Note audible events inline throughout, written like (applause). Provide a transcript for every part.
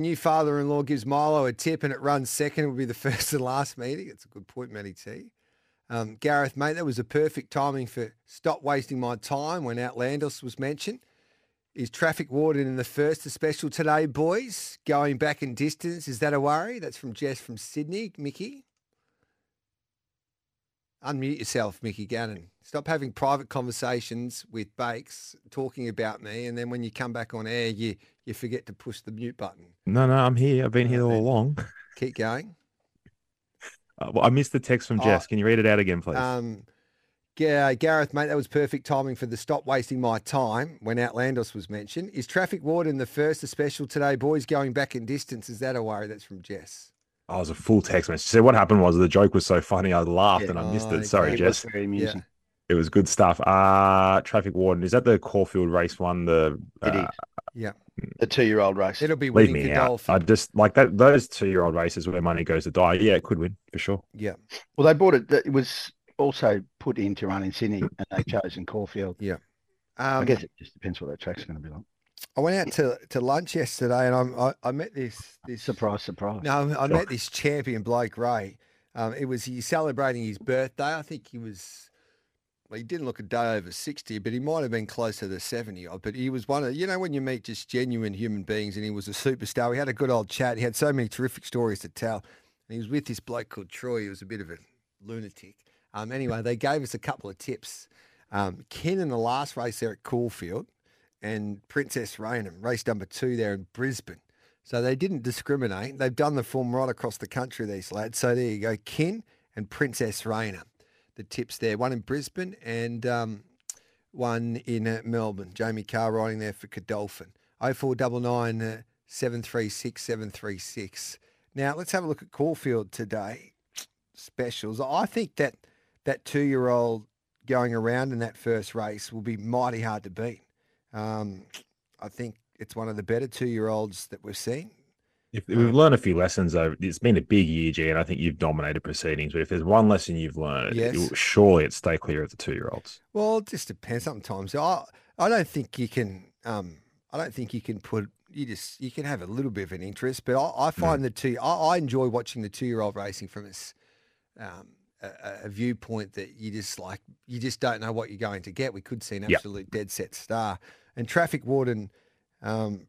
New father-in-law gives Milo a tip and it runs second. It will be the (laughs) first and last meeting. It's a good point, Matty T. Um, Gareth, mate, that was a perfect timing for stop wasting my time when Outlanders was mentioned. Is traffic warden in the first a special today, boys? Going back in distance, is that a worry? That's from Jess from Sydney. Mickey? Unmute yourself, Mickey Gannon. Stop having private conversations with Bakes talking about me, and then when you come back on air, you you forget to push the mute button. No, no, I'm here. I've been here all along. Keep going. (laughs) Uh, well, I missed the text from Jess. Oh, Can you read it out again, please? Um, yeah, Gareth, mate, that was perfect timing for the stop wasting my time when Outlandos was mentioned. Is traffic warden the first a special today, boys? Going back in distance, is that a worry? That's from Jess. I was a full text message. So what happened was the joke was so funny, I laughed Yeah. and I missed Oh, it. Sorry, okay. It was Jess. very amusing. It was good stuff. Uh traffic warden. Is that the Caulfield race one? The It uh, is. Yeah, The two-year-old race. it'll be leave me out. I just like that those two year old races where money goes to die. Yeah, it could win for sure. Yeah, Well, they bought it. It was also put in to run in Sydney, and they (laughs) chose in Caulfield. Yeah. I um, guess it just depends what that track's going to be like. I went out to, to lunch yesterday, and I'm, I I met this this Surprise, surprise. No, I met this champion bloke, Ray. Um, it was he's celebrating his birthday. I think he was. Well, he didn't look a day over sixty, but he might have been closer to seventy. odd. But he was one of you know when you meet just genuine human beings, and he was a superstar. We had a good old chat. He had so many terrific stories to tell, and he was with this bloke called Troy. He was a bit of a lunatic. Um, anyway, they gave us a couple of tips. Um, Ken in the last race there at Caulfield, and Princess Raynham, race number two there in Brisbane. So they didn't discriminate. They've done the form right across the country, these lads. So there you go, Ken and Princess Raina. The tips there, one in Brisbane and um, one in uh, Melbourne. Jamie Kah riding there for Godolphin. 0499 uh, 736 736. Now let's have a look at Caulfield today. Specials. I think that that two-year-old going around in that first race will be mighty hard to beat. Um, I think it's one of the better two-year-olds that we've seen. If we've learned a few lessons over, it's been a big year, G, and I think you've dominated proceedings. But if there's one lesson you've learned, Yes. it- surely it's stay clear of the two year olds. Well, it just depends. Sometimes I I don't think you can. Um, I don't think you can put. You just you can have a little bit of an interest, but I, I find the two. I, I enjoy watching the two-year-old racing from this um, a, a- viewpoint that you just like. You just don't know what you're going to get. We could see an Yep. absolute dead set star. And Traffic Warden um,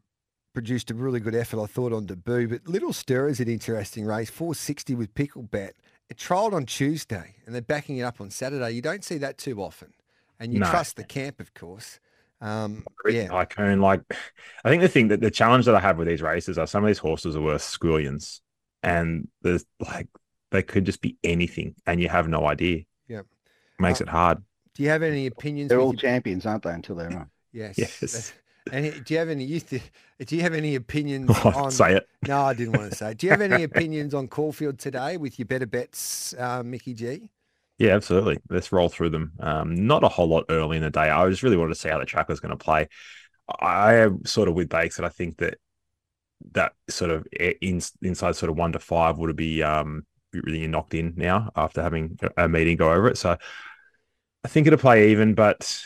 produced a really good effort, I thought, on debut. But Little Stir is an interesting race. 460 with Picklebet. It trialled on Tuesday, and they're backing it up on Saturday. You don't see that too often, and you No. trust the camp, of course. Um, yeah, Tycoon, like (sighs) I think the thing that the challenge that I have with these races are some of these horses are worth squillions, and there's like they could just be anything, and you have no idea. Yep. makes Uh, it hard. do you have any opinions? They're all your- champions, aren't they? Until they're on. yes. Yes. that's- And do you have any? you th- Do you have any opinions (laughs) Oh, on? say it. No, I didn't want to say. It. Do you have any (laughs) opinions on Caulfield today with your better bets, uh, Mickey G? Yeah, absolutely. Let's roll through them. Um, not a whole lot early in the day. I just really wanted to see how the track was going to play. I am sort of with Bakes that I think that that sort of in, inside sort of one to five would be um really knocked in now after having a- meeting go over it. So I think it'll play even, but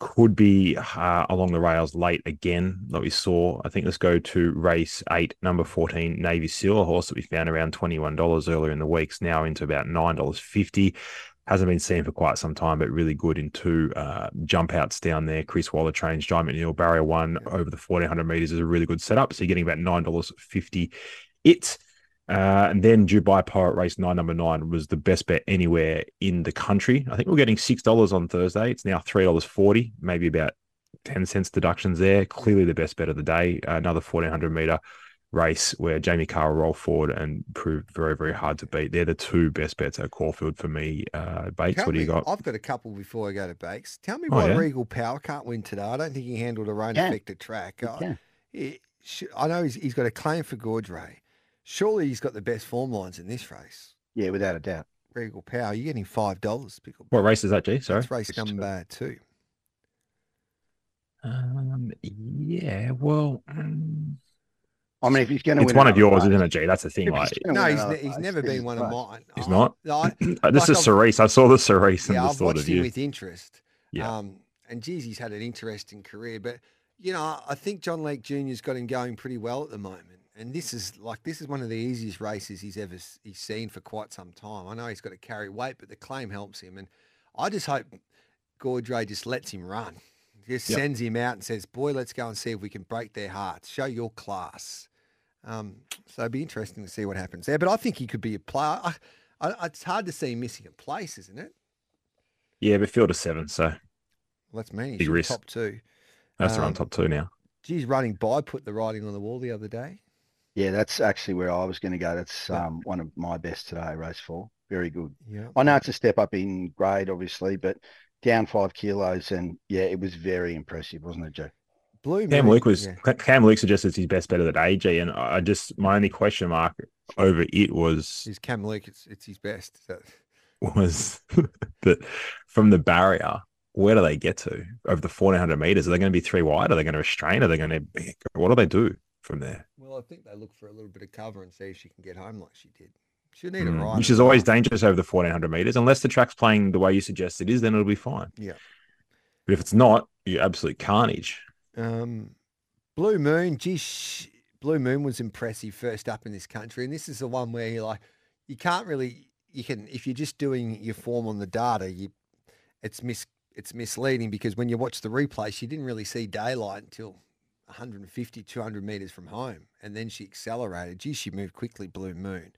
could be uh, along the rails late again, like we saw. I think let's go to race eight, number 14, Navy Seal, a horse that we found around $21 earlier in the weeks, now into about $9.50. Hasn't been seen for quite some time, but really good in two uh, jump outs down there. Chris Waller trains Jye McNeil, barrier one over the 1400 meters is a really good setup. So you're getting about $9.50 it. Uh, and then Dubai Poet Race 9, number 9 was the best bet anywhere in the country. I think we're getting $6 on Thursday. It's now $3.40, maybe about 10 cents deductions there. Clearly the best bet of the day. another 1400 meter race where Jamie Kah rolled forward and proved very, very hard to beat. They're the two best bets at Caulfield for me. Uh, Bates, Tell what do you me- got? I've got a couple before I go to Bakes. Tell me Oh, why yeah? Regal Power can't win today. I don't think he handled a rain Yeah. affected track. He I, can. he- I know he's, he's got a claim for Gorge Ray, Surely he's got the best form lines in this race. Yeah, without a doubt. Regal Power, you're getting five dollars. What race is that, G? Sorry, That's race number two. Um, yeah, well, um, I mean, if he's going to it's win one of yours, race- isn't it, G? That's the thing. if Like, he's No, he's, ne- he's never this been one of mine. He's not? I, (clears throat) this like is I've- Cerise. I saw the Cerise and yeah, just I've thought of you. with interest. Yeah. Um, and geez, he's had an interesting career. But you know, I think John Lake Jr.'s got him going pretty well at the moment. And this is like this is one of the easiest races he's ever he's seen for quite some time. I know he's got to carry weight, but the claim helps him. And I just hope Gaudray just lets him run. Just Yep. sends him out and says, "Boy, let's go and see if we can break their hearts. Show your class." Um, so it'd be interesting to see what happens there. But I think he could be a player. I, I, it's hard to see him missing a place, isn't it? Yeah, but field of seven, so Well, that's me. Big risk. top two. that's around Um, top two now. Geez, running by put the writing on the wall the other day. Yeah, that's actually where I was going to go. That's um, one of my best today, race four. Very good. Yeah. I know it's a step up in grade, obviously, but down five kilos, and yeah, it was very impressive, wasn't it, Joe? Blue Cam Luke was yeah. Cam Luke suggested it's his best bet of the day, G, and I just my only question mark over it was is Cam Luke. It's it's his best. So, (laughs) was that from the barrier, where do they get to over the fourteen hundred meters? Are they going to be three wide? Are they going to restrain? Are they going to what do they do from there? Well, I think they look for a little bit of cover and see if she can get home like she did. She'll need a Mm, ride. which is always dangerous over the fourteen hundred meters, unless the track's playing the way you suggest it is. Then it'll be fine. Yeah. but if it's not, you absolute carnage. Um, Blue Moon, geez, Blue Moon was impressive first up in this country, and this is the one where you're like, you can't really, you can if you're just doing your form on the data, you, it's mis, it's misleading because when you watch the replay, she didn't really see daylight until 150, 200 meters from home, and then she accelerated. Gee, she moved quickly, Blue Moon.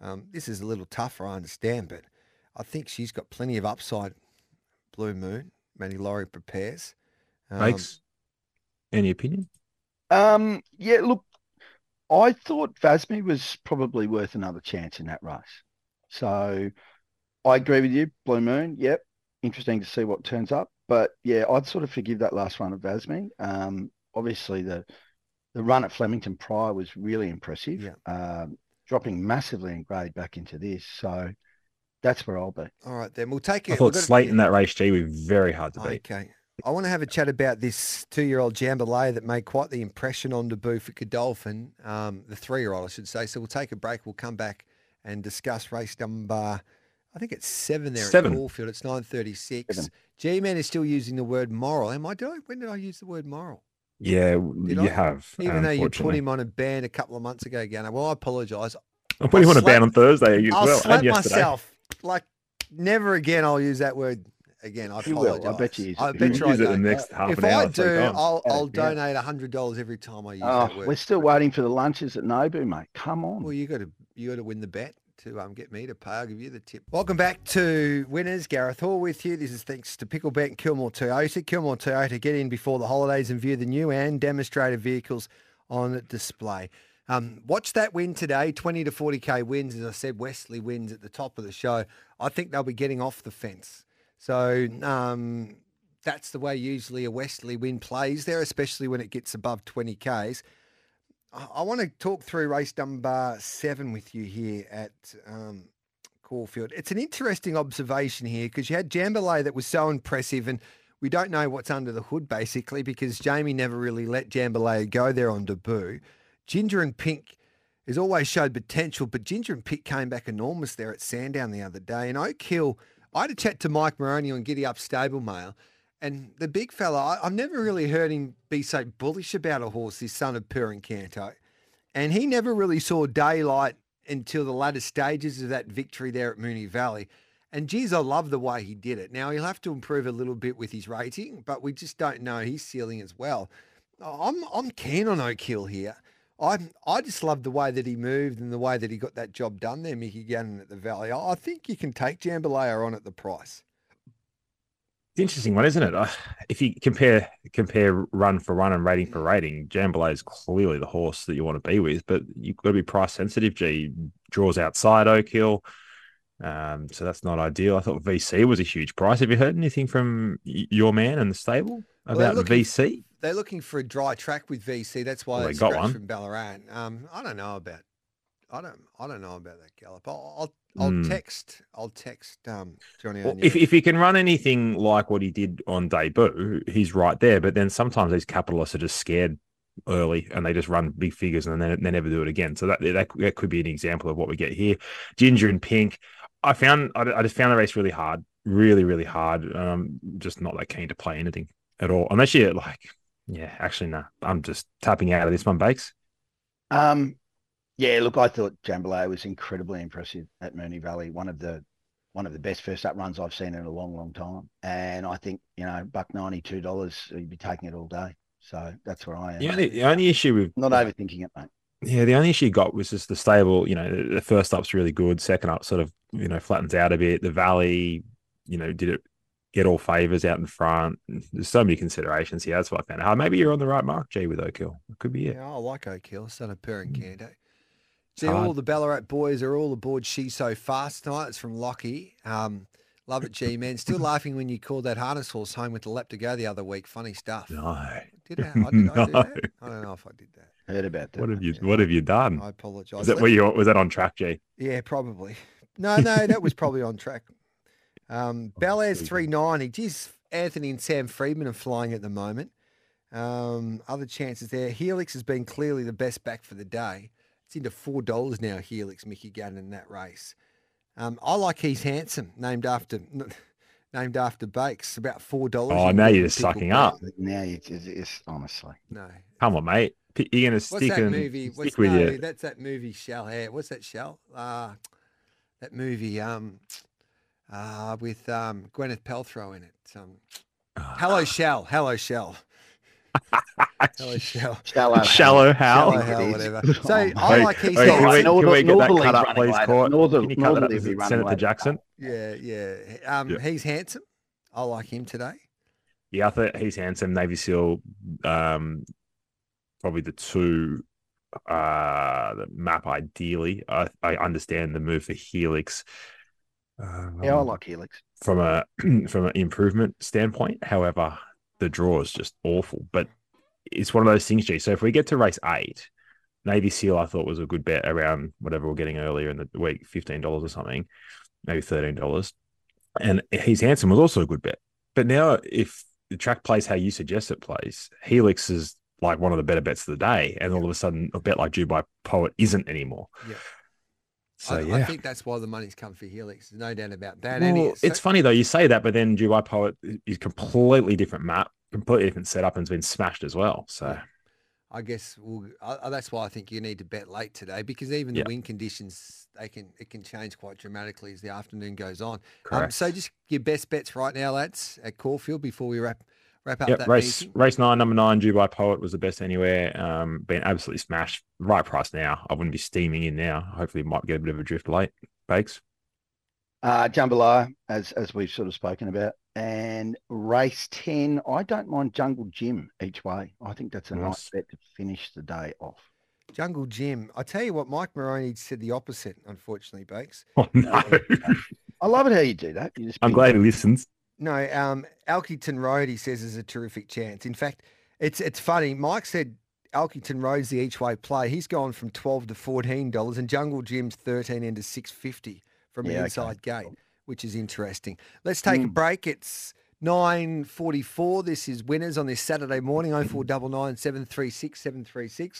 Um, this is a little tougher, I understand, but I think she's got plenty of upside. Blue Moon, Manny Laurie prepares. Um, Makes any opinion? Um, yeah, look, I thought Vasmy was probably worth another chance in that race. So I agree with you, Blue Moon. Yep, interesting to see what turns up. But yeah, I'd sort of forgive that last run of Vasmy. Um, obviously the the run at Flemington prior was really impressive. Yeah. Um, dropping massively in grade back into this. So that's where I'll be. All right, then we'll take it. I we've thought got- Slate in that race, G, was very hard to beat. Okay. I want to have a chat about this two-year-old Jambalaya that made quite the impression on debut for Godolphin, um, the three-year-old, I should say. So we'll take a break. We'll come back and discuss race number, I think it's seven there Seven. at Caulfield. It's 936. Seven. G-Man is still using the word moral. Am I doing? When did I use the word moral? Yeah, Did you I? have. Even though you put him on a ban a couple of months ago, Gunnar. Well, I apologise. I put him I'll on a ban on Thursday as I'll well slap and yesterday. myself. Like, never again I'll use that word again. I You will. I bet you use it I bet You you I use it the don't. next half if an hour. If I three do, oh, times. I'll, Yeah, I'll yeah. donate hundred dollars every time I use Oh, that word. we're still waiting for the lunches at Nobu, mate. Come on. Well, you got to you got to win the bet to um, get me to pay. I'll give you the tip. Welcome back to winners. Gareth Hall with you. This is thanks to Picklebet and Kilmore Toyota. Kilmore Toyota get in before the holidays and view the new and demonstrated vehicles on display. Um, watch that win today, 20 to 40k wins. As I said, Wesley wins at the top of the show. I think they'll be getting off the fence. So um, that's the way usually a Wesley win plays there, especially when it gets above 20Ks. I, want to talk through race number seven with you here at um, Caulfield. It's an interesting observation here because you had Jambalaya that was so impressive and we don't know what's under the hood basically because Jamie never really let Jambalaya go there on debut. Ginger and Pink has always showed potential, but Ginger and Pink came back enormous there at Sandown the other day. And Oak Hill, I had a chat to Mike Moroney on Giddy Up Stable Mail, and the big fella, I, I've never really heard him be so bullish about a horse, his son of Per Incanto. And he never really saw daylight until the latter stages of that victory there at Moonee Valley. And geez, I love the way he did it. Now he'll have to improve a little bit with his rating, but we just don't know his ceiling as well. I'm I'm keen on Oak Hill here. I I just love the way that he moved and the way that he got that job done there, Mickey Gannon at the Valley. I I think you can take Jambalaya on at the price. It's interesting one, isn't it? Uh, if you compare compare run for run and rating for rating, Jambalaya is clearly the horse that you want to be with, but you've got to be price sensitive. G draws outside Oak Hill, um, so that's not ideal. I thought VC was a huge price. Have you heard anything from y- your man and the stable Well, about looking- VC? They're looking for a dry track with VC. That's why Well, they got one. from Ballarat. Um, I don't know about I don't. I don't know about that gallop. I'll. I'll, I'll Mm. text. I'll text um, Johnny. Well, if if he can run anything like what he did on debut, he's right there. But then sometimes these capitalists are just scared early and they just run big figures and then they never do it again. So that that, that could be an example of what we get here. Ginger and Pink. I found I, I just found the race really hard, really really hard. Um, just not that keen to play anything at all, unless you like. Yeah, actually, no. I'm just tapping out of this one, Bakes. Um, yeah, look, I thought Jambalaya was incredibly impressive at Moonee Valley. One of the one of the best first up runs I've seen in a long, long time. And I think you know, buck ninety two dollars, you'd be taking it all day. So that's where I am. The only, the only issue with Not overthinking it, mate. Yeah, the only issue you got was just the stable. You know, the- the first up's really good. Second up sort of, you know, flattens out a bit. The valley, you know, did it get all favors out in front? There's so many considerations here. That's what I found. hard. maybe you're on the right mark, G, with Oak Hill. It could be it. Yeah, I like Oak Hill. Son a Per and Mm. Cando. See, hard. all the Ballarat boys are all aboard She's So Fast tonight. It's from Lockie. Um, love it, G man. Still (laughs) laughing when you called that harness horse home with the lap to go the other week. Funny stuff. No. Did I? I, did I do (laughs) No. that? I don't know if I did that. Heard about that. What have you Yeah. What have you done? I apologise. Was that were you was that on track, G? Yeah, probably. No, no, that was probably on track. Um, (laughs) Bel Air's sweet. 390. Geez, Anthony and Sam Freedman are flying at the moment. Um, other chances there. Helix has been clearly the best back for the day. It's into four dollars now. Helix, Mickey Gunn in that race. Um, I like He's Handsome, named after (laughs) named after Bakes. About four dollars. Oh, now you're just sucking up. Now you it's, it's honestly. No. Come on, mate. You're gonna What's stick that and movie? stick What's, with no, you. That's that movie Shell Hair. What's that Shell? Uh, that movie um, uh, with um, Gwyneth Paltrow in it. Um, Ah. Hello Shell. Hello Shell. (laughs) Hello Shell. Shallow. Shallow Hal. Shallow It Hell, is. whatever. So on, I like He's wait, can Handsome. we, can we Northern- get that cut up, please. Court? Northern- Can you cut that up? Northerly it running Senator. Jackson? Yeah, yeah. Um, Yeah. He's handsome. I like him today. Yeah, I thought he's handsome. Navy SEAL, um, probably the two uh the map ideally. I, I understand the move for Helix. Um, Yeah, I like Helix. from a (clears throat) from an improvement standpoint. However, the draw is just awful. But it's one of those things, G. So if we get to race eight, Navy SEAL I thought was a good bet around whatever we're getting earlier in the week, fifteen dollars or something, maybe thirteen dollars. And he's handsome was also a good bet. But now if the track plays how you suggest it plays, Helix is like one of the better bets of the day, and all of a sudden a bet like Dubai Poet isn't anymore. Yeah. So I, yeah. I think that's why the money's come for Helix. There's no doubt about that. Well, it's, it's funny though. You say that, but then Dubai Poet is completely different map, completely different setup, and has been smashed as well. So I guess we'll, I, that's why I think you need to bet late today because even the Yeah. wind conditions they can it can change quite dramatically as the afternoon goes on. Um, correct. so just your best bets right now, lads, at Caulfield before we wrap wrap up yep, that race meeting. race nine, number nine, Dubai Poet was the best anywhere. Um, been absolutely smashed. Right price now. I wouldn't be steaming in now. Hopefully, might get a bit of a drift late. Bakes. Uh, Jambalaya, as as we've sort of spoken about, and race ten. I don't mind Jungle Gym each way. I think that's a nice Nice. bet to finish the day off. Jungle Gym. I tell you what, Mike Moroney said the opposite. Unfortunately, Bakes. (laughs) Oh no! (laughs) I love it how you do that. You just I'm ping- glad he listens. No, um, Alkington Road. He says is a terrific chance. In fact, it's it's funny. Mike said Alkington Road's the each way play. He's gone from twelve to fourteen dollars, and Jungle Gym's thirteen into six fifty from Yeah, an okay. inside gate, which is interesting. Let's take mm. a break. It's 9.44. This is Winners on this Saturday morning, 0499 736 736.